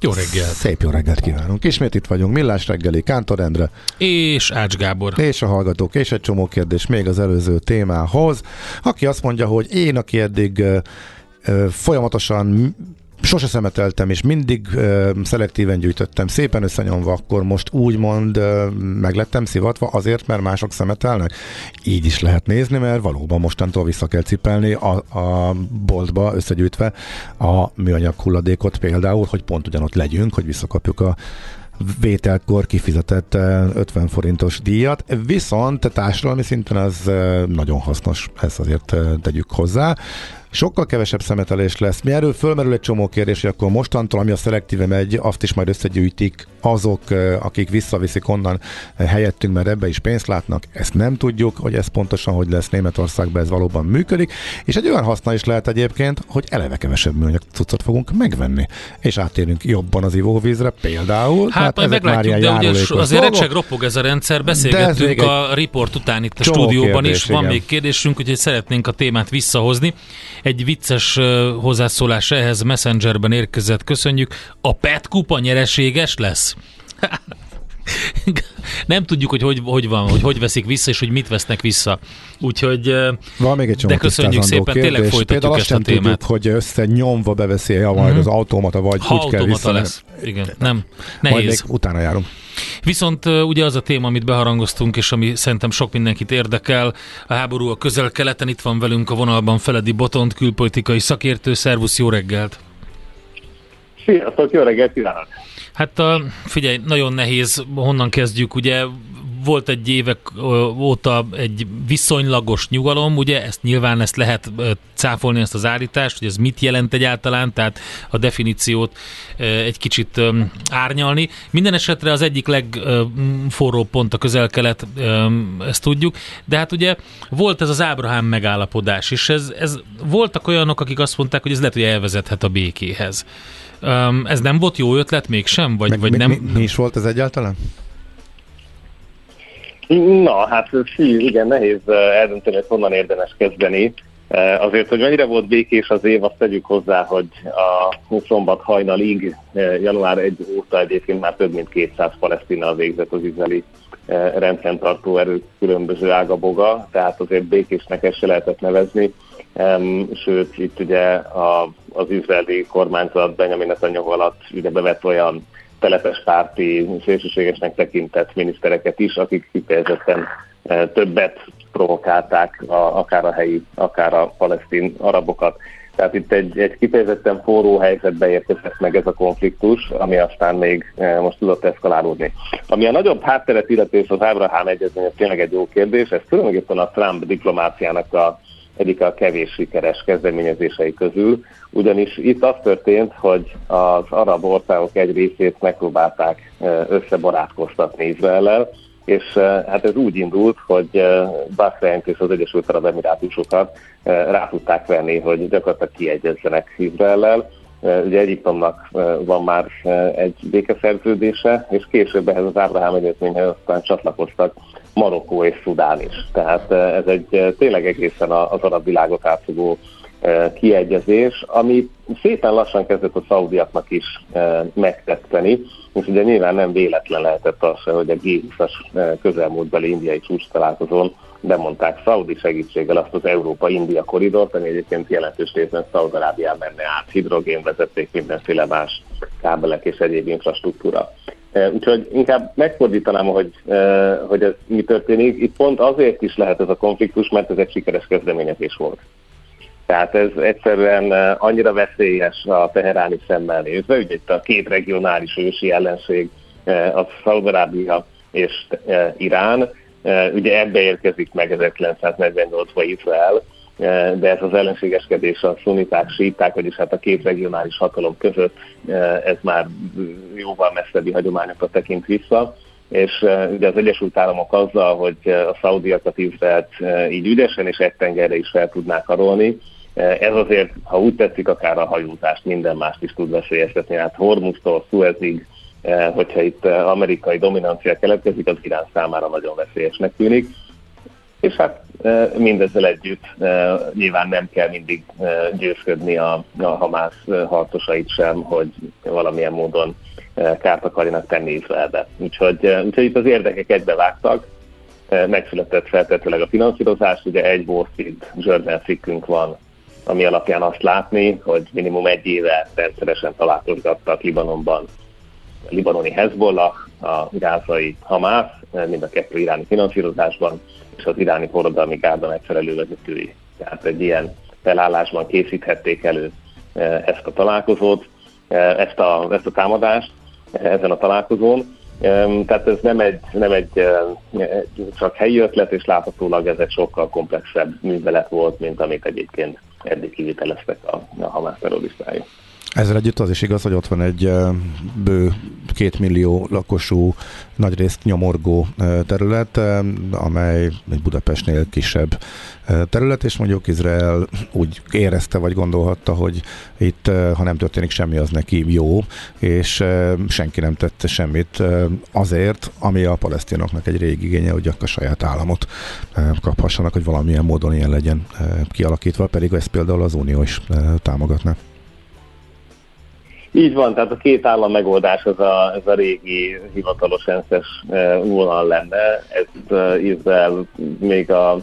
Jó reggelt! Szép jó reggelt kívánunk! Ismét itt vagyunk, Millás reggeli, Kántor Endre. És Ács Gábor. És a hallgatók, és egy csomó kérdés még az előző témához. Aki azt mondja, hogy én, aki eddig folyamatosan sose szemeteltem, és mindig uh, szelektíven gyűjtöttem, szépen összenyomva, akkor most úgymond uh, meglettem szivatva azért, mert mások szemetelnek. Így is lehet nézni, mert valóban mostantól vissza kell cipelni a, a boltba összegyűjtve a műanyag hulladékot például, hogy pont ugyanott legyünk, hogy visszakapjuk a vételkor kifizetett 50 forintos díjat, viszont társadalmi szinten ez nagyon hasznos, ezt azért tegyük hozzá sokkal kevesebb szemetelés lesz. Mi erről fölmerül egy csomó kérdés, hogy akkor mostantól, ami a szelektíve megy, azt is majd összegyűjtik azok, akik visszaviszik onnan helyettünk, mert ebbe is pénzt látnak. Ezt nem tudjuk, hogy ez pontosan hogy lesz Németországban, ez valóban működik. És egy olyan haszna is lehet egyébként, hogy eleve kevesebb műanyag cuccot fogunk megvenni. És átérünk jobban az ivóvízre például. Hát majd meglátjuk, de ugye azért recseg ropog ez a rendszer. Beszélgettünk a riport után itt a stúdióban kérdés, is. Van igen. még kérdésünk, úgyhogy szeretnénk a témát visszahozni. Egy vicces hozzászólás ehhez Messengerben érkezett, köszönjük. A PET kupa nyereséges lesz? nem tudjuk, hogy hogy, hogy van, hogy hogy veszik vissza, és hogy mit vesznek vissza. Úgyhogy, van még egy de köszönjük szépen, kérdés. tényleg folytatjuk Például ezt a témát. Tudjuk, hogy össze nyomva beveszi -e majd uh-huh. az automata, vagy ha úgy kell vissza. lesz. Igen, nem, nehéz. Majd még utána járunk. Viszont ugye az a téma, amit beharangoztunk, és ami szerintem sok mindenkit érdekel, a háború a közel-keleten, itt van velünk a vonalban Feledi Botont, külpolitikai szakértő, szervusz, jó reggelt! Sziasztok, jó reggelt kívánok! Hát figyelj, nagyon nehéz, honnan kezdjük, ugye volt egy évek óta egy viszonylagos nyugalom, ugye ezt nyilván ezt lehet cáfolni ezt az állítást, hogy ez mit jelent egyáltalán, tehát a definíciót egy kicsit árnyalni. Minden esetre az egyik legforró pont a közel-kelet, ezt tudjuk, de hát ugye volt ez az Ábrahám megállapodás, és ez, ez voltak olyanok, akik azt mondták, hogy ez lehet, hogy elvezethet a békéhez. Ez nem volt jó ötlet mégsem? Vagy, Meg, vagy mi, nem? Mi, mi is volt ez egyáltalán? Na, hát fű, igen, nehéz eldönteni, hogy honnan érdemes kezdeni. Azért, hogy mennyire volt békés az év, azt tegyük hozzá, hogy a szombat hajnalig, január 1 óta egyébként már több mint 200 palesztina végzett az izraeli rendfenntartó erők különböző ágaboga, tehát azért békésnek ezt se lehetett nevezni. Sőt, itt ugye a, az izraeli kormányzat Benjamin Netanyahu alatt ugye bevett olyan telepes párti, szélsőségesnek tekintett minisztereket is, akik kifejezetten e, többet provokálták a, akár a helyi, akár a palesztin arabokat. Tehát itt egy, egy kifejezetten forró helyzetbe érkezett meg ez a konfliktus, ami aztán még e, most tudott eszkalálódni. Ami a nagyobb hátteret illeti, és az Ábrahám egyezmény, ez tényleg egy jó kérdés, ez tulajdonképpen a Trump diplomáciának a egyik a kevés sikeres kezdeményezései közül, ugyanis itt az történt, hogy az arab országok egy részét megpróbálták összebarátkoztatni Izraellel, és hát ez úgy indult, hogy Bahreint és az Egyesült Arab Emirátusokat rá tudták venni, hogy gyakorlatilag kiegyezzenek Izraellel. Ugye Egyiptomnak van már egy békeszerződése, és később ehhez az Ábrahám egyezményhez aztán csatlakoztak Marokkó és Szudán is. Tehát ez egy tényleg egészen az arab világot átfogó kiegyezés, ami szépen lassan kezdett a szaudiaknak is megtetszeni, és ugye nyilván nem véletlen lehetett az se, hogy a G20-as közelmúltbeli indiai csúcs találkozón bemondták Szaudi segítséggel azt az Európa-India koridort, ami egyébként jelentős részben Szaudarábián menne át, hidrogén vezették, mindenféle más kábelek és egyéb infrastruktúra. Úgyhogy inkább megfordítanám, hogy, hogy ez mi történik. Itt pont azért is lehet ez a konfliktus, mert ez egy sikeres kezdeményezés volt. Tehát ez egyszerűen annyira veszélyes a teheráni szemmel nézve, ugye itt a két regionális ősi ellenség, a Szaudarábia és Irán, ugye ebbe érkezik meg 1948-ban Izrael, de ez az ellenségeskedés a szuniták, síták, vagyis hát a két regionális hatalom között, ez már jóval messzebbi hagyományokat tekint vissza és ugye az Egyesült Államok azzal, hogy a szaudiakat Izraelt így ügyesen és egy tengerre is fel tudnák karolni, ez azért, ha úgy tetszik, akár a hajózást, minden mást is tud veszélyeztetni. Hát Hormuztól Suezig, hogyha itt amerikai dominancia keletkezik, az Irán számára nagyon veszélyesnek tűnik. És hát mindezzel együtt nyilván nem kell mindig győzködni a, a Hamász harcosait sem, hogy valamilyen módon kárt akarjanak tenni Izraelbe. Úgyhogy, úgyhogy itt az érdekek egybevágtak, megszületett feltetőleg a finanszírozás, ugye egy Wall Street Journal cikkünk van, ami alapján azt látni, hogy minimum egy éve rendszeresen találkozgattak Libanonban a libanoni Hezbollah, a gázai Hamász, mind a kettő iráni finanszírozásban, és az iráni forradalmi gárda megfelelő vezetői. Tehát egy ilyen felállásban készíthették elő ezt a találkozót, ezt a, ezt a támadást, ezen a találkozón. Tehát ez nem egy, nem egy csak helyi ötlet, és láthatólag ez egy sokkal komplexebb művelet volt, mint amit egyébként eddig kiviteleztek a, a Hamász terroristái. Ezzel együtt az is igaz, hogy ott van egy bő két millió lakosú, nagyrészt nyomorgó terület, amely egy Budapestnél kisebb terület, és mondjuk Izrael úgy érezte, vagy gondolhatta, hogy itt, ha nem történik semmi, az neki jó, és senki nem tette semmit azért, ami a palesztinoknak egy régi igénye, hogy a saját államot kaphassanak, hogy valamilyen módon ilyen legyen kialakítva, pedig ezt például az Unió is támogatna. Így van, tehát a két állam megoldás ez a, ez a régi hivatalos ENSZ-es vonal lenne. Ezt Izrael még a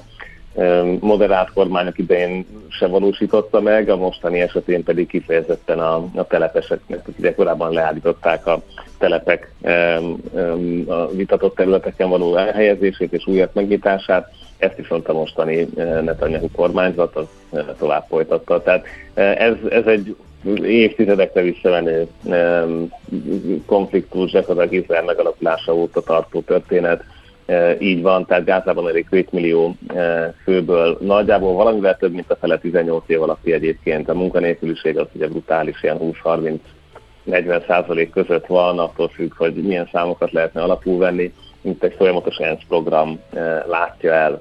moderált kormányok idején sem valósította meg, a mostani esetén pedig kifejezetten a, a telepeseknek, ugye korábban leállították a telepek a vitatott területeken való elhelyezését és újat megnyitását, ezt viszont a mostani Netanyahu kormányzat az tovább folytatta. Tehát ez, ez egy évtizedekre visszamenő konfliktus, gyakorlatilag Izrael megalakulása óta tartó történet, e, így van, tehát Gázában elég 2 millió e, főből. Nagyjából valamivel több, mint a fele 18 év alatti egyébként. A munkanélküliség az ugye brutális, ilyen 20-30-40 százalék között van, attól függ, hogy milyen számokat lehetne alapul venni, mint egy folyamatos ENSZ program e, látja el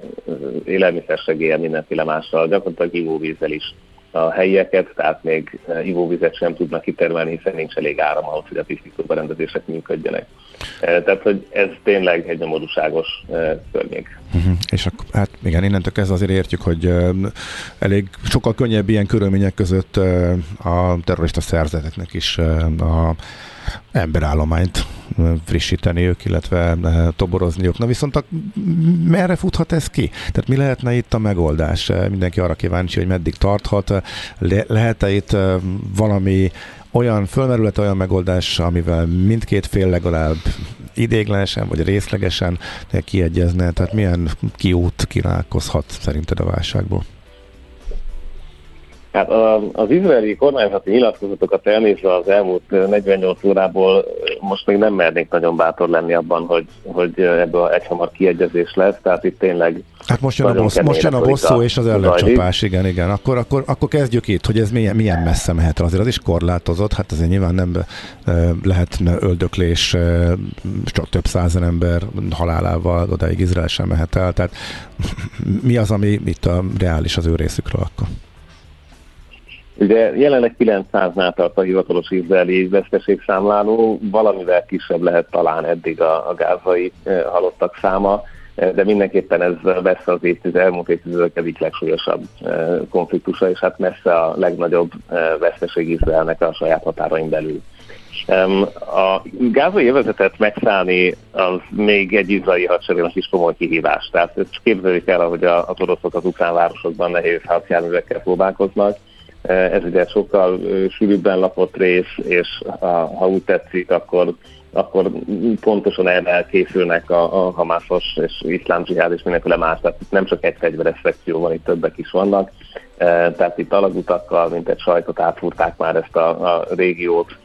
élelmiszersegélyen mindenféle mással, gyakorlatilag ivóvízzel is a helyieket, tehát még eh, ivóvizet sem tudnak kitermelni, hiszen nincs elég áram ahhoz, hogy a tisztító berendezések működjenek. Eh, tehát, hogy ez tényleg egy nyomorúságos eh, környék. Uh-huh. És akkor, hát igen, innentől kezdve azért értjük, hogy elég sokkal könnyebb ilyen körülmények között a terrorista szerzeteknek is a emberállományt frissíteniük, illetve toborozniuk. Na viszont a, merre futhat ez ki? Tehát mi lehetne itt a megoldás? Mindenki arra kíváncsi, hogy meddig tarthat. Le, lehet-e itt valami olyan fölmerület, olyan megoldás, amivel mindkét fél legalább idéglenesen vagy részlegesen kiegyezne, tehát milyen kiút királkozhat szerinted a válságból? Hát az izraeli kormányzati nyilatkozatokat elnézve az elmúlt 48 órából most még nem mernék nagyon bátor lenni abban, hogy, hogy ebből egyhamar kiegyezés lesz, tehát itt tényleg Hát most jön a, bossz, most jön a bosszú és az ellencsapás, igen, igen. Akkor, akkor, akkor kezdjük itt, hogy ez milyen, milyen messze mehet. Azért az is korlátozott, hát azért nyilván nem lehet öldöklés, csak több százen ember halálával odáig Izrael sem mehet el. Tehát mi az, ami itt a reális az ő részükről akkor? Ugye jelenleg 900-nál tart a hivatalos izraeli veszteségszámláló, valamivel kisebb lehet talán eddig a, a gázai e, halottak száma, e, de mindenképpen ez messze az évtized, elmúlt évtizedek egyik legsúlyosabb e, konfliktusa, és hát messze a legnagyobb veszteség Izraelnek a saját határain belül. A gázai övezetet megszállni az még egy izraeli hadseregnek is komoly kihívás. Tehát képzeljük el, hogy az oroszok az ukrán városokban nehéz hadjárművekkel próbálkoznak, Ez ugye sokkal sűrűbben lapott rész, és ha úgy tetszik, akkor akkor pontosan erre készülnek a, a hamászos és iszlám zsihád és mindenféle más. Tehát itt nem csak egy fegyveres szekció van, itt többek is vannak. Tehát itt alagutakkal, mint egy sajtot átfúrták már ezt a, a régiót,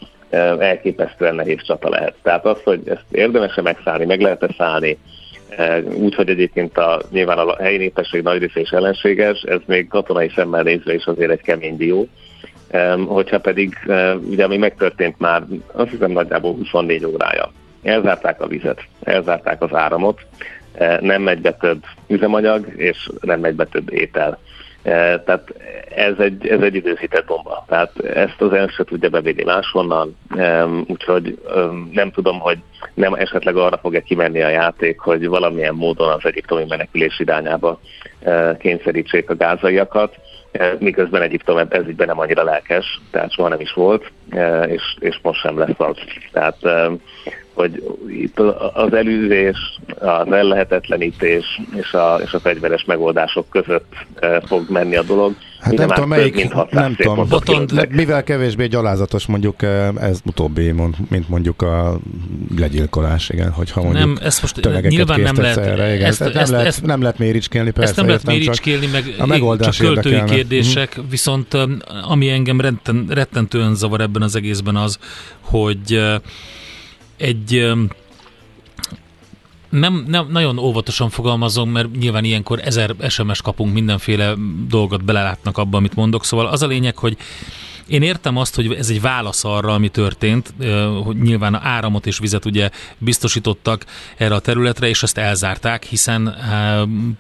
elképesztően nehéz csata lehet. Tehát az, hogy ezt érdemes-e megszállni, meg lehet-e szállni, úgy, hogy egyébként a, nyilván a helyi népesség nagy része is ellenséges, ez még katonai szemmel nézve is azért egy kemény dió. Hogyha pedig, ugye ami megtörtént már, azt hiszem nagyjából 24 órája. Elzárták a vizet, elzárták az áramot, nem megy be több üzemanyag, és nem megy be több étel. Tehát ez egy, ez egy időzített bomba. Tehát ezt az ENSZ se tudja bevédni máshonnan, úgyhogy nem tudom, hogy nem esetleg arra fog-e kimenni a játék, hogy valamilyen módon az egyiptomi menekülés irányába kényszerítsék a gázaiakat, miközben Egyiptom ez így nem annyira lelkes, tehát soha nem is volt, és, és most sem lesz az. Tehát hogy itt az elűzés, az ellehetetlenítés és a, és a fegyveres megoldások között fog menni a dolog. Hát nem tudom, melyik, nem tudom, Botond, mivel kevésbé gyalázatos mondjuk ez utóbbi, mint mondjuk a legyilkolás, igen, hogyha mondjuk nem, ezt most nyilván nem lehet, erre, igen. Ezt, ezt, nem, ezt, lehet, ezt, nem lehet méricskélni, persze. Ezt nem lehet méricskélni, meg a megoldás csak költői érdekelne. kérdések, uh-huh. viszont ami engem retten, rettentően zavar ebben az egészben az, hogy egy nem, nem, nagyon óvatosan fogalmazom, mert nyilván ilyenkor ezer SMS kapunk, mindenféle dolgot belelátnak abba, amit mondok. Szóval az a lényeg, hogy én értem azt, hogy ez egy válasz arra, ami történt, hogy nyilván áramot és vizet ugye biztosítottak erre a területre, és ezt elzárták, hiszen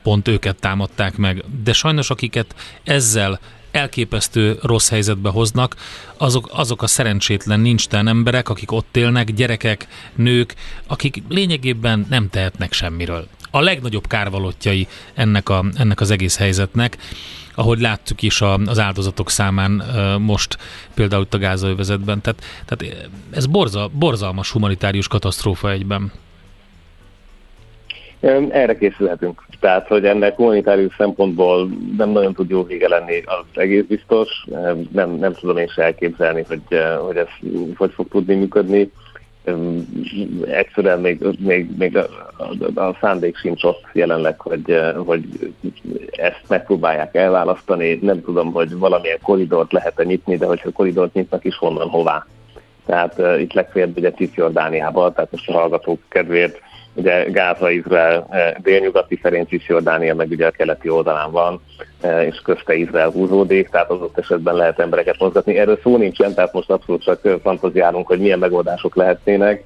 pont őket támadták meg. De sajnos akiket ezzel elképesztő rossz helyzetbe hoznak, azok, azok a szerencsétlen nincstelen emberek, akik ott élnek, gyerekek, nők, akik lényegében nem tehetnek semmiről. A legnagyobb kárvalotjai ennek, a, ennek az egész helyzetnek, ahogy láttuk is a, az áldozatok számán most például itt a gázövezetben. Tehát, tehát ez borza, borzalmas humanitárius katasztrófa egyben. Erre készülhetünk. Tehát, hogy ennek humanitárius szempontból nem nagyon tud jó vége lenni, az egész biztos. Nem, nem tudom én se elképzelni, hogy, hogy ez hogy fog tudni működni. Egyszerűen még, még, még a, a, a szándék sincs ott jelenleg, hogy, hogy ezt megpróbálják elválasztani. Nem tudom, hogy valamilyen koridort lehet-e nyitni, de hogyha koridort nyitnak is, honnan, hová. Tehát uh, itt legfeljebb ugye Cisjordániában, tehát most a hallgatók kedvéért ugye Gáza, Izrael, eh, délnyugati Ferenc Jordánia meg ugye a keleti oldalán van, eh, és közte Izrael húzódik, tehát az ott esetben lehet embereket mozgatni. Erről szó nincsen, tehát most abszolút csak eh, fantaziálunk, hogy milyen megoldások lehetnének.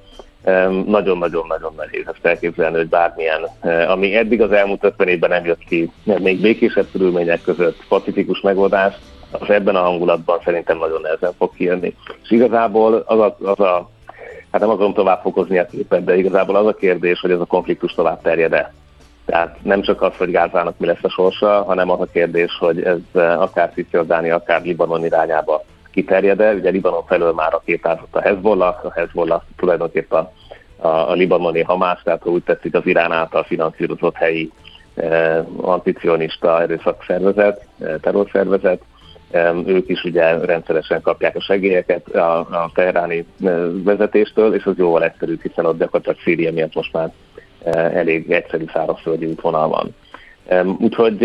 Nagyon-nagyon-nagyon nehéz ezt elképzelni, hogy bármilyen, ami eddig az elmúlt 50 évben nem jött ki, még békésebb körülmények között pacifikus megoldás, az ebben a hangulatban szerintem nagyon nehezen fog kijönni. És igazából az a, az a hát nem akarom tovább fokozni a képet, de igazából az a kérdés, hogy ez a konfliktus tovább terjed-e. Tehát nem csak az, hogy Gázának mi lesz a sorsa, hanem az a kérdés, hogy ez eh, akár Cisjordánia, akár Libanon irányába kiterjed-e. Ugye Libanon felől már a kétázott a Hezbollah, a Hezbollah tulajdonképpen a, a, libanoni Hamász, tehát úgy tetszik az Irán által finanszírozott helyi eh, anticionista erőszakszervezet, eh, terrorszervezet, ők is ugye rendszeresen kapják a segélyeket a, a teheráni vezetéstől, és az jóval egyszerűbb, hiszen ott gyakorlatilag Szíria miatt most már elég egyszerű szárazföldi útvonal van. Úgyhogy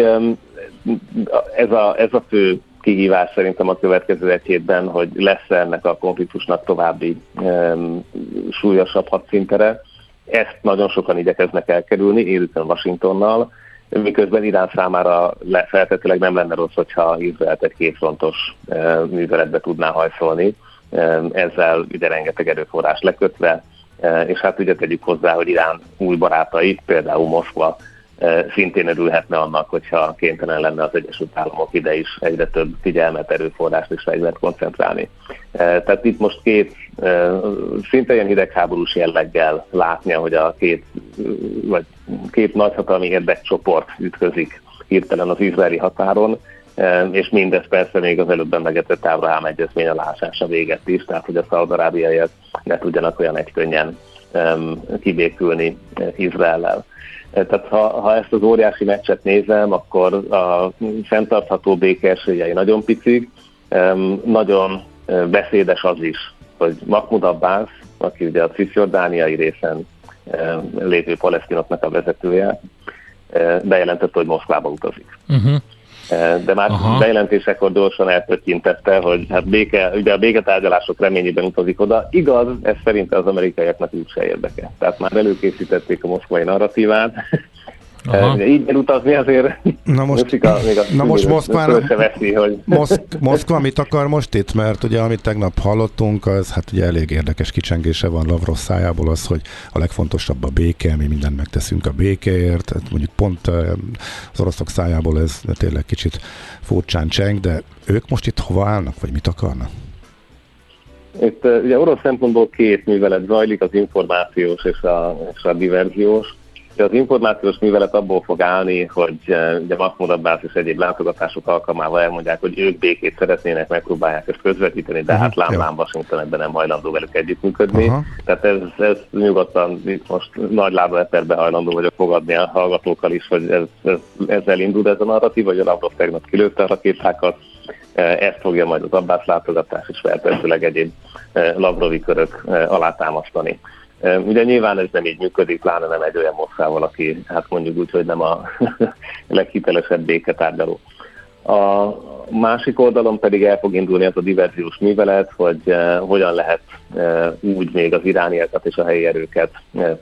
ez a, ez a fő kihívás szerintem a következő egy hétben, hogy lesz ennek a konfliktusnak további um, súlyosabb hadszintere. Ezt nagyon sokan igyekeznek elkerülni, élőten Washingtonnal, miközben Irán számára feltetőleg nem lenne rossz, hogyha Izraelt egy kétfrontos műveletbe tudná hajszolni, ezzel ide rengeteg erőforrás lekötve, és hát ugye tegyük hozzá, hogy Irán új barátai, például Moszkva szintén örülhetne annak, hogyha kénytelen lenne az Egyesült Államok ide is egyre több figyelmet, erőforrást és fegyvert koncentrálni. Tehát itt most két szinte ilyen hidegháborús jelleggel látni, hogy a két, vagy két nagyhatalmi érdekcsoport ütközik hirtelen az izraeli határon, és mindez persze még az előbb emlegetett Ábrahám egyezmény alásása véget is, tehát hogy a szaudarábiaiak ne tudjanak olyan egykönnyen kibékülni Izraellel. Tehát ha, ha ezt az óriási meccset nézem, akkor a fenntartható béke esélyei nagyon picik, Nagyon beszédes az is, hogy Mahmoud Abbas, aki ugye a cisjordániai részen lévő palesztinoknak a vezetője, bejelentette, hogy Moszkvába utazik. Uh-huh. De már Aha. bejelentésekor gyorsan eltöttintette, hogy hát béke, ugye a béketárgyalások reményében utazik oda. Igaz, ez szerint az amerikaiaknak úgyse érdeke. Tehát már előkészítették a moszkvai narratívát, Aha. Így elutazni azért na most, Moszika, még a na most Moszkván, veszi, hogy... Moszk, Moszkva mit akar most itt? Mert ugye amit tegnap hallottunk, az hát ugye elég érdekes kicsengése van Lavrov szájából az, hogy a legfontosabb a béke, mi mindent megteszünk a békeért. Hát mondjuk pont az oroszok szájából ez tényleg kicsit furcsán cseng, de ők most itt hova állnak, vagy mit akarnak? Itt ugye orosz szempontból két művelet zajlik, az információs és a, és a diverziós az információs művelet abból fog állni, hogy eh, ugye Mahmoud Abbas és egyéb látogatások alkalmával elmondják, hogy ők békét szeretnének, megpróbálják ezt közvetíteni, de hát lám, lám Washington ebben nem hajlandó velük együttműködni. Uh-huh. Tehát ez, ez nyugodtan itt most nagy lába eperbe hajlandó vagyok fogadni a hallgatókkal is, hogy ez, ez, ezzel indul ez a narratív, hogy a Lavrov tegnap kilőtte a rakétákat, eh, ezt fogja majd az Abbas látogatás és feltehetőleg egyéb eh, Lavrovi körök alátámasztani. Ugye nyilván ez nem így működik, pláne nem egy olyan Moszkvával, aki hát mondjuk úgy, hogy nem a leghitelesebb béketárgyaló. A másik oldalon pedig el fog indulni az a diverziós művelet, hogy hogyan lehet úgy még az irániakat és a helyi erőket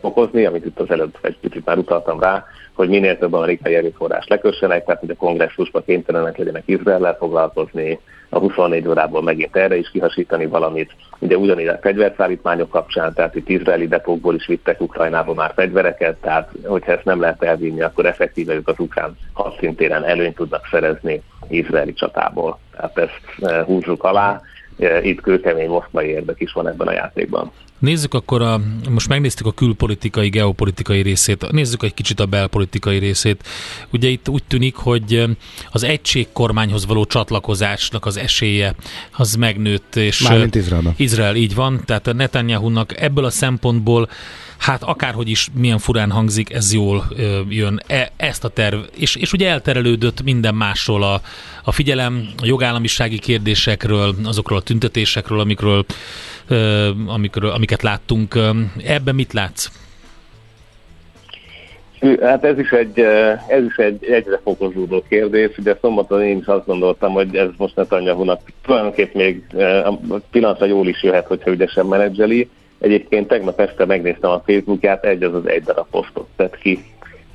fokozni, amit itt az előbb egy picit már utaltam rá, hogy minél több amerikai erőforrás lekössenek, tehát hogy a kongresszusban kénytelenek legyenek Izraellel foglalkozni, a 24 órából megint erre is kihasítani valamit. Ugye ugyanígy a fegyverszállítmányok kapcsán, tehát itt izraeli depókból is vittek Ukrajnába már fegyvereket, tehát hogyha ezt nem lehet elvinni, akkor effektíve ők az ukrán hadszintéren előnyt tudnak szerezni izraeli csatából. Tehát ezt eh, húzzuk alá, eh, itt kőkemény moszkvai érdek is van ebben a játékban. Nézzük akkor, a, most megnéztük a külpolitikai, geopolitikai részét, nézzük egy kicsit a belpolitikai részét. Ugye itt úgy tűnik, hogy az egységkormányhoz való csatlakozásnak az esélye az megnőtt. És Mármint Izraelben. Izrael, így van. Tehát a Netanyahu-nak ebből a szempontból hát akárhogy is milyen furán hangzik, ez jól ö, jön. E, ezt a terv, és, és ugye elterelődött minden másról a, a figyelem, a jogállamisági kérdésekről, azokról a tüntetésekről, amikről amikről, amiket láttunk. Ebben mit látsz? Hát ez is egy, ez is egy egyre fokozódó kérdés. Ugye szombaton én is azt gondoltam, hogy ez most Netanyahu-nak tulajdonképp még a pillanatra jól is jöhet, hogyha ügyesen menedzseli. Egyébként tegnap este megnéztem a Facebookját, egy az az egy darab posztot tett ki,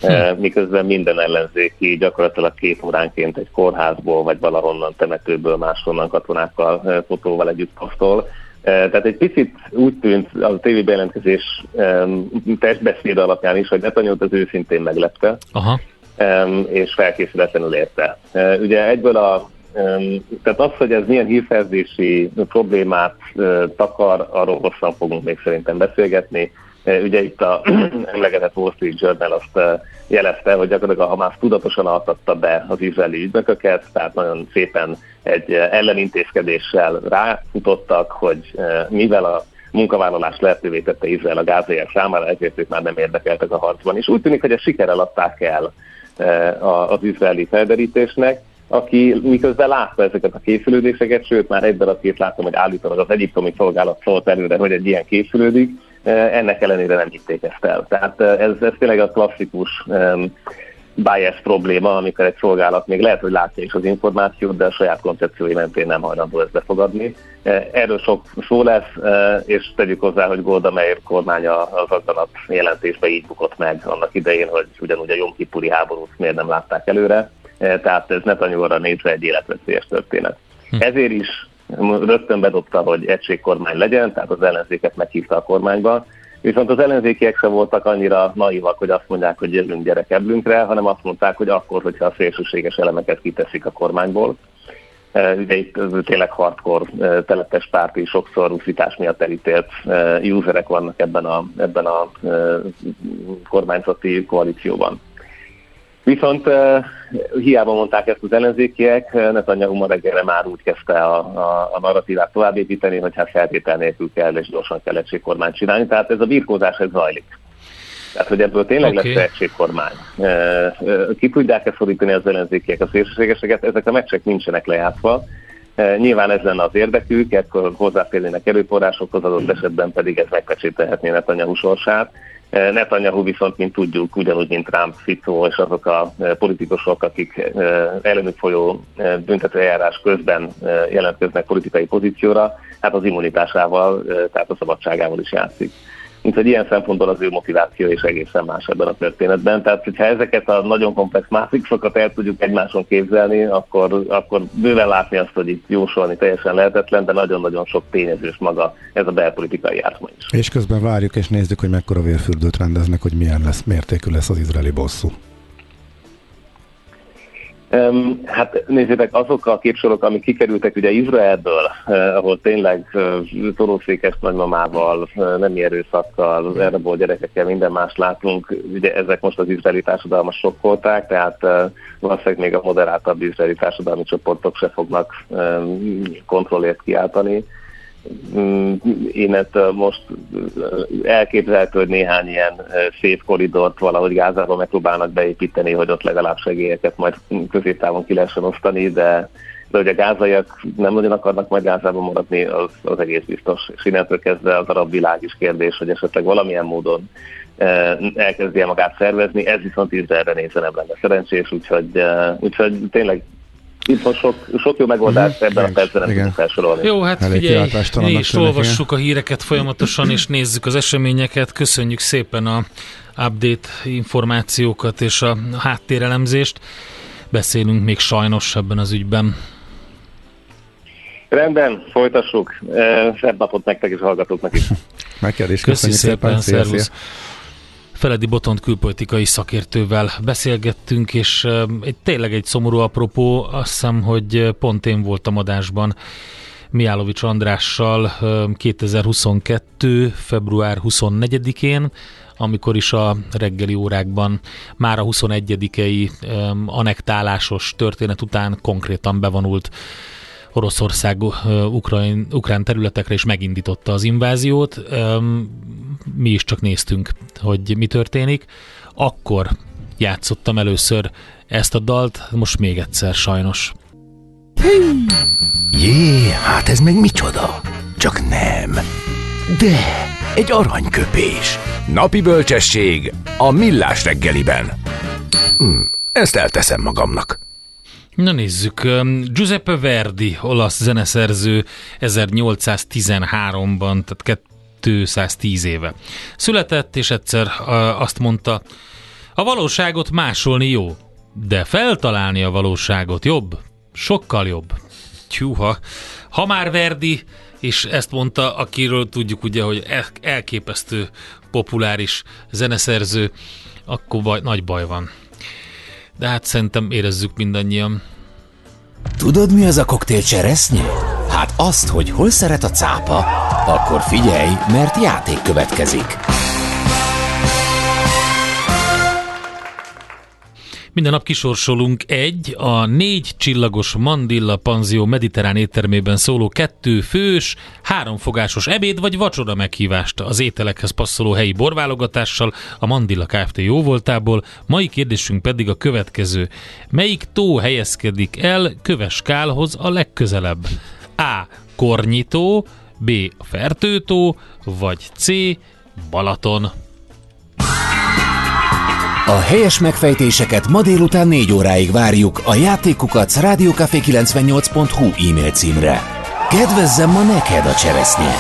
hm. miközben minden ellenzéki gyakorlatilag két óránként egy kórházból, vagy valahonnan temetőből, máshonnan katonákkal fotóval együtt posztol. Tehát egy picit úgy tűnt a TV bejelentkezés testbeszéd alapján is, hogy Netanyahu az őszintén meglepte, Aha. és felkészületlenül érte. Ugye egyből a tehát az, hogy ez milyen hírszerzési problémát takar, arról hosszan fogunk még szerintem beszélgetni. Ugye itt a emlegetett Wall Street Journal azt jelezte, hogy gyakorlatilag a Hamász tudatosan altatta be az izraeli ügynököket, tehát nagyon szépen egy ellenintézkedéssel ráfutottak, hogy mivel a munkavállalás lehetővé tette Izrael a gázaiak számára, ezért ők már nem érdekeltek a harcban. És úgy tűnik, hogy a sikerrel adták el az izraeli felderítésnek, aki miközben látta ezeket a készülődéseket, sőt már egy darab láttam, hogy állítólag az egyiptomi szolgálat szólt előre, hogy egy ilyen készülődik, ennek ellenére nem hitték ezt el. Tehát ez, ez tényleg a klasszikus um, bias probléma, amikor egy szolgálat még lehet, hogy látja is az információt, de a saját koncepciói mentén nem hajlandó ezt befogadni. Erről sok szó lesz, és tegyük hozzá, hogy Golda Meir kormánya az agganat jelentésbe így bukott meg annak idején, hogy ugyanúgy a Jom Kipuri háborút miért nem látták előre. Tehát ez Netanyahu-ra nézve egy életveszélyes történet. Hm. Ezért is rögtön bedobta, hogy egységkormány legyen, tehát az ellenzéket meghívta a kormányba, Viszont az ellenzékiek sem voltak annyira naivak, hogy azt mondják, hogy jövünk gyerekeblünkre, hanem azt mondták, hogy akkor, hogyha a szélsőséges elemeket kiteszik a kormányból. E, ugye itt tényleg hardcore e, telepes párti, sokszor ruszítás miatt elítélt e, userek vannak ebben a, ebben a kormányzati koalícióban. Viszont uh, hiába mondták ezt az ellenzékiek, Netanyahu ma reggelre már úgy kezdte a, a, a narratívát továbbépíteni, hogy hát feltétel nélkül kell és gyorsan kell egységkormányt csinálni. Tehát ez a birkózás ez zajlik. Tehát, hogy ebből tényleg okay. lesz egységkormány. Uh, ki tudják-e szorítani az ellenzékiek a szélsőségeseket, ezek a meccsek nincsenek lejátszva. Nyilván ez lenne az érdekük, ekkor hozzáférnének erőforrásokhoz, adott esetben pedig ez megpecsételhetné Netanyahu sorsát. Netanyahu viszont, mint tudjuk, ugyanúgy, mint Trump, Fico és azok a politikusok, akik ellenük folyó büntető eljárás közben jelentkeznek politikai pozícióra, hát az immunitásával, tehát a szabadságával is játszik. Úgyhogy ilyen szempontból az ő motiváció is egészen más ebben a történetben. Tehát, hogyha ezeket a nagyon komplex mátrixokat el tudjuk egymáson képzelni, akkor, akkor bőven látni azt, hogy itt jósolni teljesen lehetetlen, de nagyon-nagyon sok tényezős maga ez a belpolitikai játszma is. És közben várjuk és nézzük, hogy mekkora vérfürdőt rendeznek, hogy milyen lesz, mértékű lesz az izraeli bosszú. Hát nézzétek, azok a képsorok, amik kikerültek ugye Izraelből, eh, ahol tényleg eh, torószékes nagymamával, eh, nem erőszakkal, erreból gyerekekkel, minden más látunk, ugye ezek most az izraeli társadalmat sokkolták, tehát eh, valószínűleg még a moderáltabb izraeli társadalmi csoportok se fognak eh, kontrollért kiáltani. Mm, én most elképzelhető, hogy néhány ilyen szép koridort valahogy Gázába megpróbálnak beépíteni, hogy ott legalább segélyeket majd középtávon ki lehessen osztani, de, de hogy a gázaiak nem nagyon akarnak majd Gázában maradni, az, az egész biztos. És innentől kezdve az arab világ is kérdés, hogy esetleg valamilyen módon elkezdje magát szervezni, ez viszont Izraelre nézve nem lenne szerencsés, úgyhogy, úgyhogy tényleg itt van sok, sok jó megoldást mm-hmm. ebben a percben nem tudunk felsorolni. Jó, hát Elég figyelj, mi is olvassuk a híreket folyamatosan, és nézzük az eseményeket. Köszönjük szépen a update információkat és a háttérelemzést. Beszélünk még sajnos ebben az ügyben. Rendben, folytassuk. Szebb napot nektek és hallgatóknak is. Neked is. Köszönjük szépen, szépen szervusz. Feledi Botont külpolitikai szakértővel beszélgettünk, és egy, tényleg egy szomorú apropó, azt hiszem, hogy pont én voltam adásban Miálovics Andrással 2022. február 24-én, amikor is a reggeli órákban már a 21-i anektálásos történet után konkrétan bevonult Oroszország ukrajn, ukrán területekre is megindította az inváziót. Mi is csak néztünk, hogy mi történik. Akkor játszottam először ezt a dalt, most még egyszer sajnos. Jé, hát ez meg micsoda? Csak nem. De, egy aranyköpés. Napi bölcsesség a millás reggeliben. Hm, ezt elteszem magamnak. Na nézzük, Giuseppe Verdi, olasz zeneszerző 1813-ban, tehát 210 éve. Született, és egyszer azt mondta, a valóságot másolni jó, de feltalálni a valóságot jobb, sokkal jobb. Tyúha. Ha már Verdi, és ezt mondta, akiről tudjuk ugye, hogy elképesztő populáris zeneszerző, akkor baj, nagy baj van de hát szerintem érezzük mindannyian. Tudod, mi az a koktél cseresznye? Hát azt, hogy hol szeret a cápa, akkor figyelj, mert játék következik. Minden nap kisorsolunk egy, a négy csillagos Mandilla Panzió mediterrán éttermében szóló kettő fős, háromfogásos ebéd vagy vacsora meghívást az ételekhez passzoló helyi borválogatással a Mandilla Kft. jóvoltából. Mai kérdésünk pedig a következő. Melyik tó helyezkedik el Köveskálhoz a legközelebb? A. Kornyitó, B. Fertőtó, vagy C. Balaton. A helyes megfejtéseket ma délután 4 óráig várjuk a játékukat rádiókafé98.hu e-mail címre. Kedvezzem ma neked a cseresznye!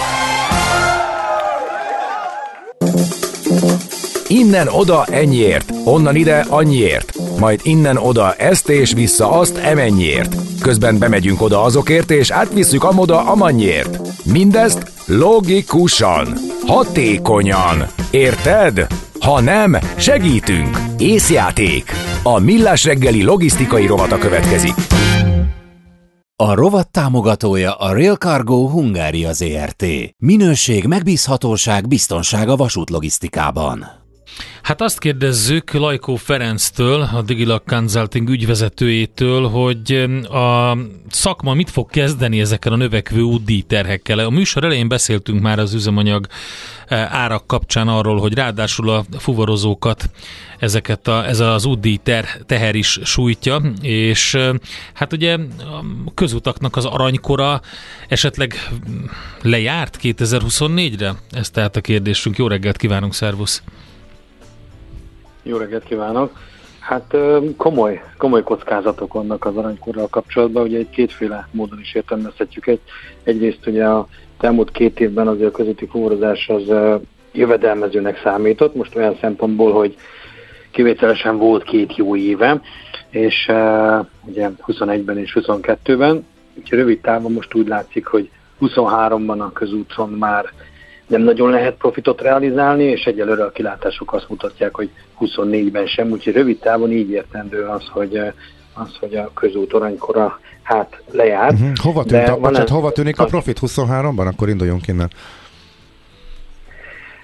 Innen oda ennyiért, onnan ide annyiért, majd innen oda ezt és vissza azt emennyiért. Közben bemegyünk oda azokért és átvisszük amoda amannyiért. Mindezt logikusan, hatékonyan. Érted? Ha nem, segítünk! Észjáték! A Millás reggeli logisztikai rovata következik. A rovat támogatója a Rail Cargo Hungária ZRT. Minőség, megbízhatóság, biztonság a vasútlogisztikában. Hát azt kérdezzük Lajkó Ferenctől, a Digilak Consulting ügyvezetőjétől, hogy a szakma mit fog kezdeni ezekkel a növekvő útdíj terhekkel. A műsor elején beszéltünk már az üzemanyag eh, árak kapcsán arról, hogy ráadásul a fuvarozókat ezeket a, ez az útdíj ter, teher is sújtja, és eh, hát ugye a közutaknak az aranykora esetleg lejárt 2024-re? Ez tehát a kérdésünk. Jó reggelt kívánunk, szervusz! Jó reggelt kívánok! Hát komoly, komoly kockázatok vannak az aranykorral kapcsolatban, ugye egy kétféle módon is értelmezhetjük. Egy, egyrészt ugye a elmúlt két évben azért a közötti fuvarozás az jövedelmezőnek számított, most olyan szempontból, hogy kivételesen volt két jó éve, és uh, ugye 21-ben és 22-ben, úgyhogy rövid távon most úgy látszik, hogy 23-ban a közúton már nem nagyon lehet profitot realizálni, és egyelőre a kilátások azt mutatják, hogy 24-ben sem, úgyhogy rövid távon így értendő az, hogy az, hogy a közút aranykora hát lejárt. Uh-huh. Hova, tűnt a, bocsánat, hova tűnik a profit 23-ban? Akkor induljunk innen.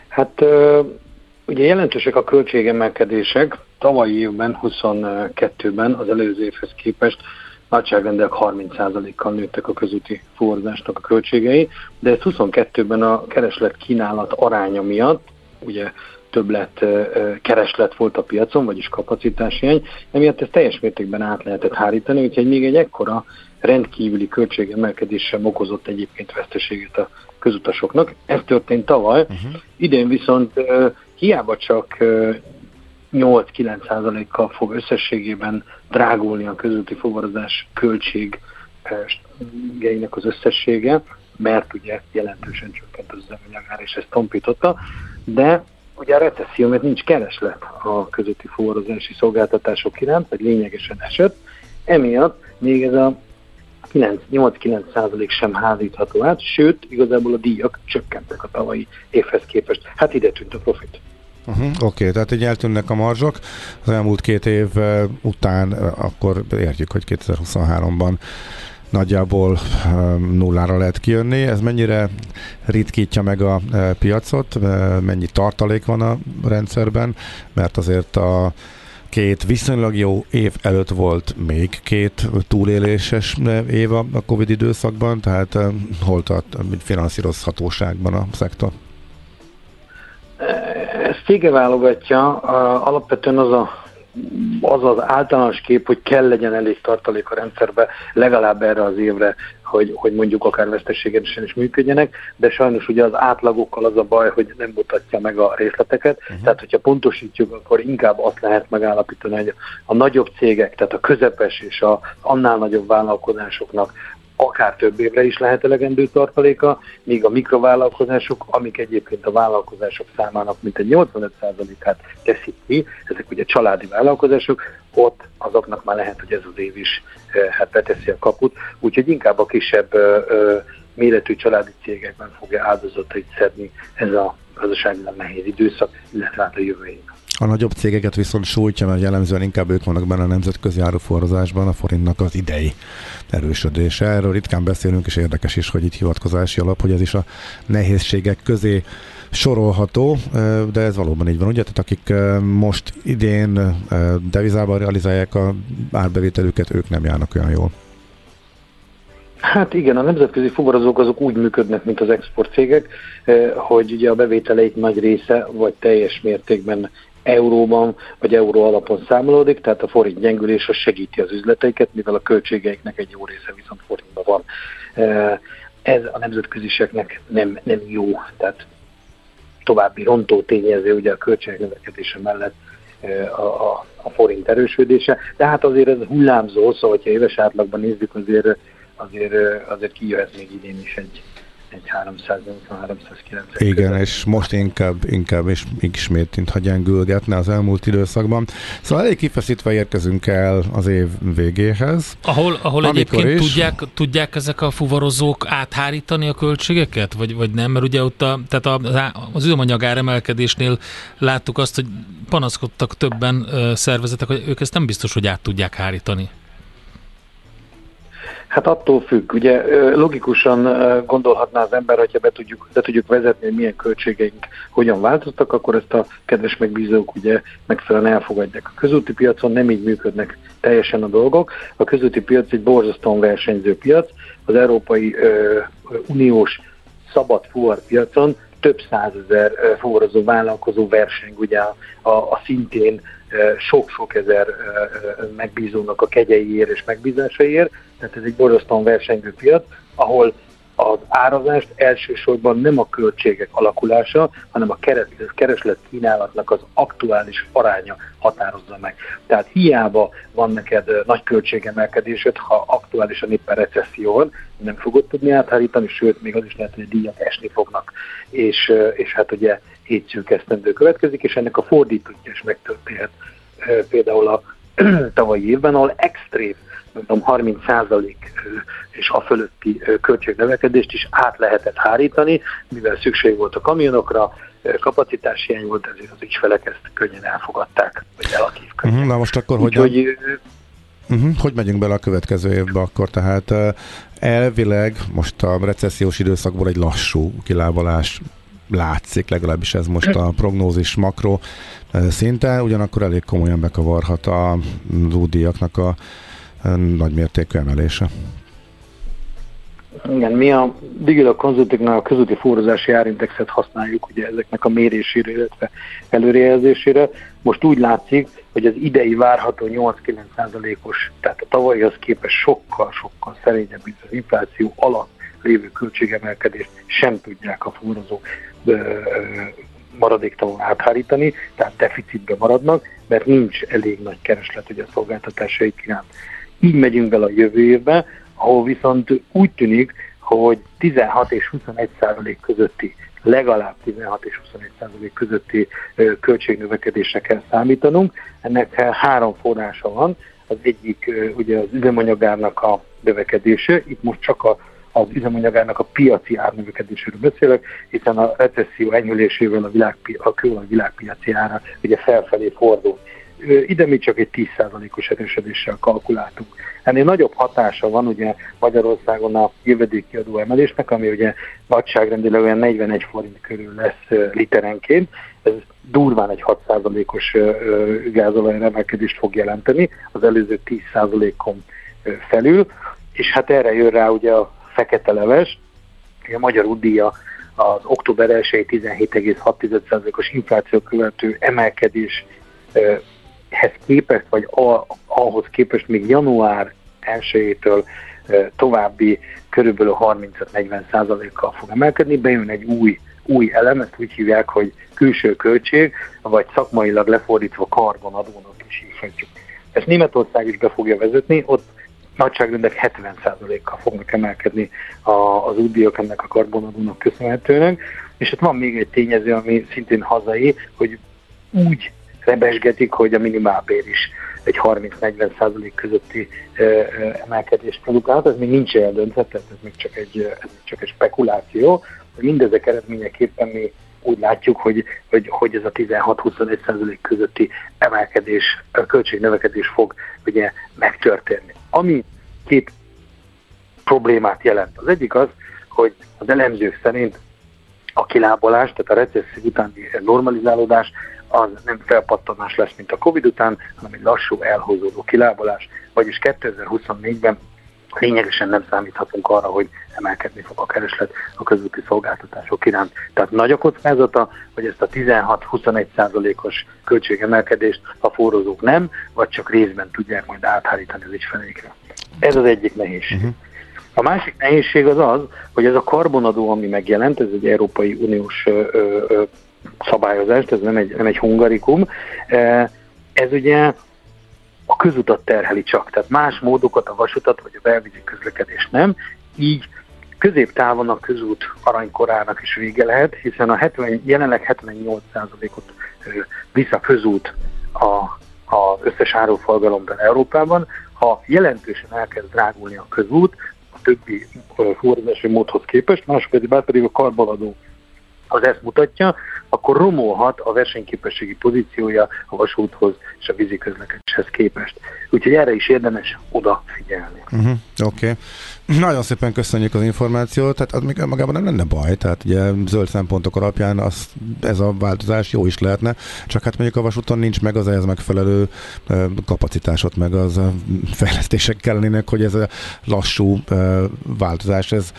Hát ugye jelentősek a költségemelkedések. Tavalyi évben, 22-ben az előző évhez képest nagyságrendek 30%-kal nőttek a közúti fuvarzásnak a költségei, de ez 22-ben a kereslet kínálat aránya miatt, ugye többlet kereslet volt a piacon, vagyis kapacitásiány, emiatt ezt teljes mértékben át lehetett hárítani, úgyhogy még egy ekkora rendkívüli költségemelkedés sem okozott egyébként veszteséget a közutasoknak. Ez történt tavaly, uh-huh. idén viszont hiába csak 8-9%-kal fog összességében drágulni a közúti fuvarozás költségeinek az összessége, mert ugye jelentősen csökkent az üzemanyagár, és ezt tompította, de ugye a recesszió, mert nincs kereslet a közötti fuvarozási szolgáltatások iránt, vagy lényegesen esett, emiatt még ez a 8-9 százalék sem házítható át, sőt, igazából a díjak csökkentek a tavalyi évhez képest. Hát ide tűnt a profit. Uh-huh, Oké, okay, tehát így eltűnnek a marzsok. Az elmúlt két év után akkor értjük, hogy 2023-ban nagyjából nullára lehet kijönni. Ez mennyire ritkítja meg a piacot, mennyi tartalék van a rendszerben, mert azért a két viszonylag jó év előtt volt még két túléléses év a Covid időszakban, tehát hol tart finanszírozhatóságban a szektor? Ez cége válogatja, alapvetően az a az az általános kép, hogy kell legyen elég tartalék a rendszerbe legalább erre az évre, hogy, hogy mondjuk akár veszteségesen is működjenek, de sajnos ugye az átlagokkal az a baj, hogy nem mutatja meg a részleteket, uh-huh. tehát hogyha pontosítjuk, akkor inkább azt lehet megállapítani, hogy a nagyobb cégek, tehát a közepes és a annál nagyobb vállalkozásoknak akár több évre is lehet elegendő tartaléka, míg a mikrovállalkozások, amik egyébként a vállalkozások számának mint egy 85%-át teszik ki, ezek ugye családi vállalkozások, ott azoknak már lehet, hogy ez az év is eh, hát beteszi a kaput, úgyhogy inkább a kisebb eh, eh, méretű családi cégekben fogja áldozatait szedni ez a gazdaságilag nehéz időszak, illetve hát a jövő. A nagyobb cégeket viszont sújtja, mert jellemzően inkább ők vannak benne a nemzetközi áruforrazásban, a forintnak az idei erősödése. Erről ritkán beszélünk, és érdekes is, hogy itt hivatkozási alap, hogy ez is a nehézségek közé sorolható, de ez valóban így van, ugye? Tehát akik most idén devizában realizálják a árbevételüket, ők nem járnak olyan jól. Hát igen, a nemzetközi fuvarozók azok úgy működnek, mint az export cégek, hogy ugye a bevételeik nagy része vagy teljes mértékben euróban vagy euró alapon számolódik, tehát a forint gyengülés az segíti az üzleteiket, mivel a költségeiknek egy jó része viszont forintban van. Ez a nemzetköziseknek nem, nem jó, tehát további rontó tényező ugye a költségek növekedése mellett a, a, a forint erősödése, de hát azért ez hullámzó, szóval ha éves átlagban nézzük, azért, azért, azért kijöhet még idén is egy, egy 380-390. Igen, és most inkább, inkább és ismét, mintha gyengülgetne az elmúlt időszakban. Szóval elég kifeszítve érkezünk el az év végéhez. Ahol, ahol egyébként is... tudják, tudják ezek a fuvarozók áthárítani a költségeket, vagy, vagy nem? Mert ugye ott a, tehát az, az üzemanyag áremelkedésnél láttuk azt, hogy panaszkodtak többen szervezetek, hogy ők ezt nem biztos, hogy át tudják hárítani. Hát attól függ. Ugye logikusan gondolhatná az ember, hogyha be tudjuk, be tudjuk vezetni, hogy milyen költségeink hogyan változtak, akkor ezt a kedves megbízók ugye megfelelően elfogadják. A közúti piacon nem így működnek teljesen a dolgok. A közúti piac egy borzasztóan versenyző piac. Az Európai Uniós szabad fuvarpiacon több százezer fuvarozó vállalkozó verseng ugye a, a szintén sok-sok ezer megbízónak a kegyeiért és megbízásaiért, tehát ez egy borzasztóan versengő piac, ahol az árazást elsősorban nem a költségek alakulása, hanem a kereslet kínálatnak az aktuális aránya határozza meg. Tehát hiába van neked nagy költségemelkedésed, ha aktuálisan éppen recesszió van, nem fogod tudni áthárítani, sőt, még az is lehet, hogy a díjak esni fognak. És, és hát ugye hétszűk esztendő következik, és ennek a fordítottja is megtörténhet. Például a tavalyi évben, ahol extrém mondom, 30 százalék és a fölötti költségnövekedést is át lehetett hárítani, mivel szükség volt a kamionokra, kapacitás hiány volt, ezért az ügyfelek ezt könnyen elfogadták, vagy könnyen. Uh-huh, na most akkor hogy, hogy, uh-huh, hogy megyünk bele a következő évbe akkor? Tehát elvileg most a recessziós időszakból egy lassú kilábalás látszik, legalábbis ez most a prognózis makro szinten, ugyanakkor elég komolyan bekavarhat a útdíjaknak a nagymértékű emelése. Igen, mi a Digital Consultingnál a közúti forrózási árindexet használjuk ugye ezeknek a mérésére, illetve előrejelzésére. Most úgy látszik, hogy az idei várható 8-9%-os, tehát a tavalyhoz képest sokkal-sokkal szerényebb, mint az infláció alatt lévő költségemelkedést sem tudják a forrozók maradéktalanul áthárítani, tehát deficitbe maradnak, mert nincs elég nagy kereslet ugye a szolgáltatásaik iránt. Így megyünk bele a jövő évbe, ahol viszont úgy tűnik, hogy 16 és 21 százalék közötti, legalább 16 és 21 százalék közötti költségnövekedésre kell számítanunk. Ennek három forrása van. Az egyik ugye az üzemanyagárnak a növekedése, itt most csak a az üzemanyagának a piaci árnövekedéséről beszélek, hiszen a recesszió enyhülésével a, világ, a kőolaj világpiaci ára ugye felfelé fordul. Ide mi csak egy 10%-os erősödéssel kalkuláltunk. Ennél nagyobb hatása van ugye Magyarországon a jövedéki adó emelésnek, ami ugye nagyságrendileg olyan 41 forint körül lesz literenként. Ez durván egy 6%-os gázolaj emelkedést fog jelenteni, az előző 10%-on felül, és hát erre jön rá ugye a fekete leves, a magyar útdíja az október 1 17,6%-os infláció követő emelkedés ehhez képest, vagy ahhoz képest még január 1-től további körülbelül 35-40% kal fog emelkedni, bejön egy új, új elem, ezt úgy hívják, hogy külső költség, vagy szakmailag lefordítva karbonadónak is hívhatjuk. Ezt Németország is be fogja vezetni, ott nagyságrendek 70%-kal fognak emelkedni az útdíjak ennek a karbonadónak köszönhetően, és ott van még egy tényező, ami szintén hazai, hogy úgy rebesgetik, hogy a minimálbér is egy 30-40 százalék közötti emelkedést produkálhat, ez még nincs eldöntve, tehát ez még csak egy, ez csak egy spekuláció, hogy mindezek eredményeképpen mi úgy látjuk, hogy, hogy, hogy ez a 16-21 százalék közötti emelkedés, költségnövekedés fog ugye megtörténni. Ami két problémát jelent. Az egyik az, hogy az elemzők szerint a kilábalás, tehát a recesszió utáni normalizálódás az nem felpattanás lesz, mint a Covid után, hanem egy lassú, elhozódó kilábalás, vagyis 2024-ben lényegesen nem számíthatunk arra, hogy emelkedni fog a kereslet a közúti szolgáltatások iránt. Tehát nagy a kockázata, hogy ezt a 16-21 százalékos költségemelkedést a forrózók nem, vagy csak részben tudják majd áthárítani az ügyfelékre. Ez az egyik nehézség. Uh-huh. A másik nehézség az az, hogy ez a karbonadó, ami megjelent, ez egy Európai Uniós ö, ö, szabályozás, ez nem egy, nem egy hungarikum, ez ugye a közutat terheli csak, tehát más módokat, a vasutat vagy a belvízi közlekedés nem, így középtávon a közút aranykorának is vége lehet, hiszen a 70, jelenleg 78%-ot visz a közút a, az összes áruforgalomban Európában. Ha jelentősen elkezd drágulni a közút, a többi forrási módhoz képest, másodszor pedig a karbonadó az ezt mutatja, akkor romolhat a versenyképességi pozíciója a vasúthoz és a vízi közlekedéshez képest. Úgyhogy erre is érdemes odafigyelni. Uh-huh, Oké. Okay. Nagyon szépen köszönjük az információt, tehát az még magában nem lenne baj, tehát ugye zöld szempontok alapján az, ez a változás jó is lehetne, csak hát mondjuk a vasúton nincs meg az ehhez megfelelő kapacitásot, meg az fejlesztések kellenének, hogy ez a lassú változás ez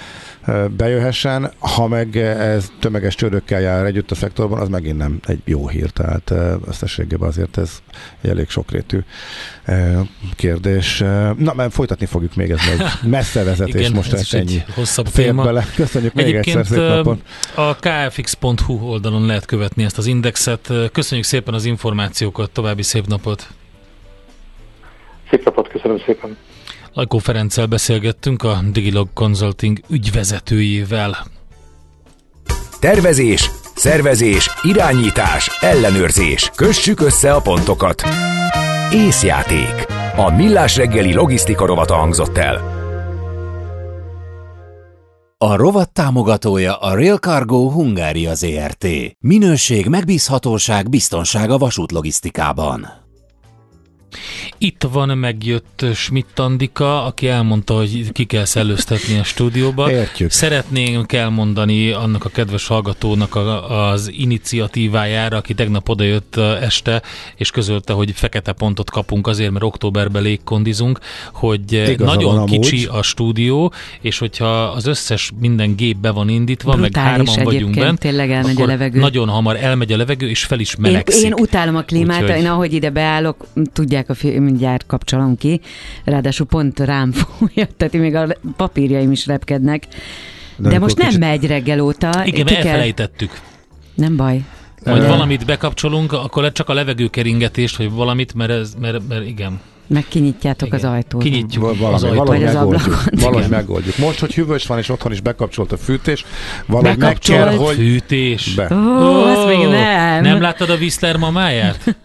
bejöhessen, ha meg ez tömeges csődökkel jár együtt a szektorban, az megint nem egy jó hír, tehát összességében azért ez egy elég sokrétű kérdés. Na, mert folytatni fogjuk még, ez egy messze vezetés Igen, most ez ennyi. hosszabb téma. Bele. Köszönjük még Egyébként egyszer, szép napot. a kfx.hu oldalon lehet követni ezt az indexet. Köszönjük szépen az információkat, további szép napot! Szép napot, köszönöm szépen! Lajkó Ferenccel beszélgettünk a Digilog Consulting ügyvezetőjével. Tervezés, szervezés, irányítás, ellenőrzés. Kössük össze a pontokat. Észjáték. A millás reggeli logisztika rovata hangzott el. A rovat támogatója a Real Cargo Hungária ZRT. Minőség, megbízhatóság, biztonság a vasútlogisztikában. Itt van megjött Schmidt Andika, aki elmondta, hogy ki kell szellőztetni a stúdióba. Értjük. Szeretnénk elmondani annak a kedves hallgatónak a, az iniciatívájára, aki tegnap odajött este, és közölte, hogy fekete pontot kapunk azért, mert októberben légkondizunk, hogy Igaza nagyon van kicsi amúgy. a stúdió, és hogyha az összes minden gép be van indítva, meg Brutális hárman vagyunk bent, tényleg elmegy a akkor levegő. nagyon hamar elmegy a levegő, és fel is Én, melegszik. én utálom a klímát, Úgyhogy- én ahogy ide beállok, tudják, a fi- mindjárt kapcsolom ki, ráadásul pont rám fújja, tehát még a papírjaim is repkednek. De, amikor most nem kicsit- megy reggel óta. Igen, ki kell- elfelejtettük. Nem baj. Majd De valamit bekapcsolunk, akkor csak a levegőkeringetést, vagy valamit, mert, ez, mert, mert igen. Meg kinyitjátok igen. az ajtót. Kinyitjuk Val- az Valami, ajtót. valahogy Vagy az megoldjuk. ablakot. Valahogy Igen. megoldjuk. Most, hogy hűvös van, és otthon is bekapcsolt a fűtés, valahogy meg Bekapcsolt? kell, hogy... Fűtés. Be. Ó, azt még nem. Nem láttad a Whistler mamáját?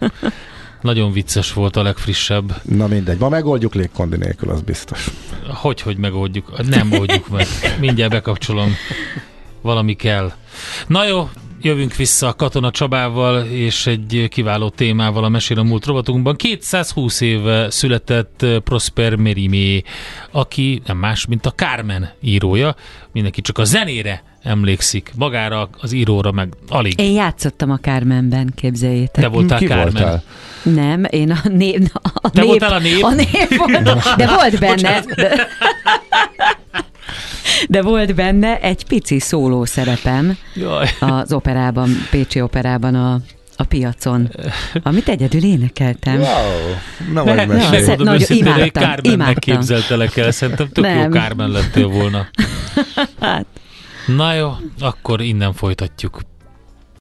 Nagyon vicces volt a legfrissebb. Na mindegy, ma megoldjuk légkondi nélkül, az biztos. Hogy, hogy megoldjuk? Nem oldjuk meg. Mindjárt bekapcsolom. Valami kell. Na jó, jövünk vissza Katona Csabával és egy kiváló témával a Mesél a múlt rovatunkban. 220 éve született eh, Prosper Merimé, aki nem más, mint a Carmen írója. Mindenki csak a zenére emlékszik, magára az íróra meg alig. Én játszottam a Carmenben, képzeljétek. Te voltál Ki Carmen. voltál? Nem, én a nép... A Te nép, voltál a nép? A nép volt, de volt benne... De, de volt benne egy pici szóló szerepem Jaj. az operában, Pécsi operában a, a piacon, amit egyedül énekeltem. Wow, na vagy Ne- mesélj. ne- Megmondom Nagyon őszintén, hogy imádtam, képzeltelek el, szerintem tök jó Nem. Carmen lettél volna. Hát. Na jó, akkor innen folytatjuk.